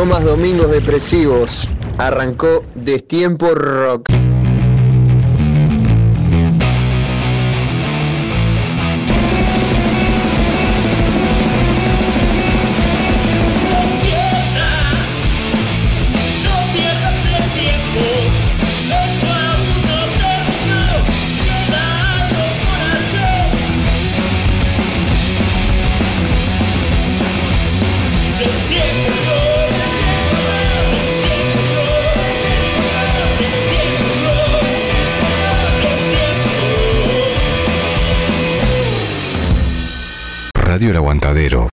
No más domingos depresivos. Arrancó Destiempo Rock. 2022.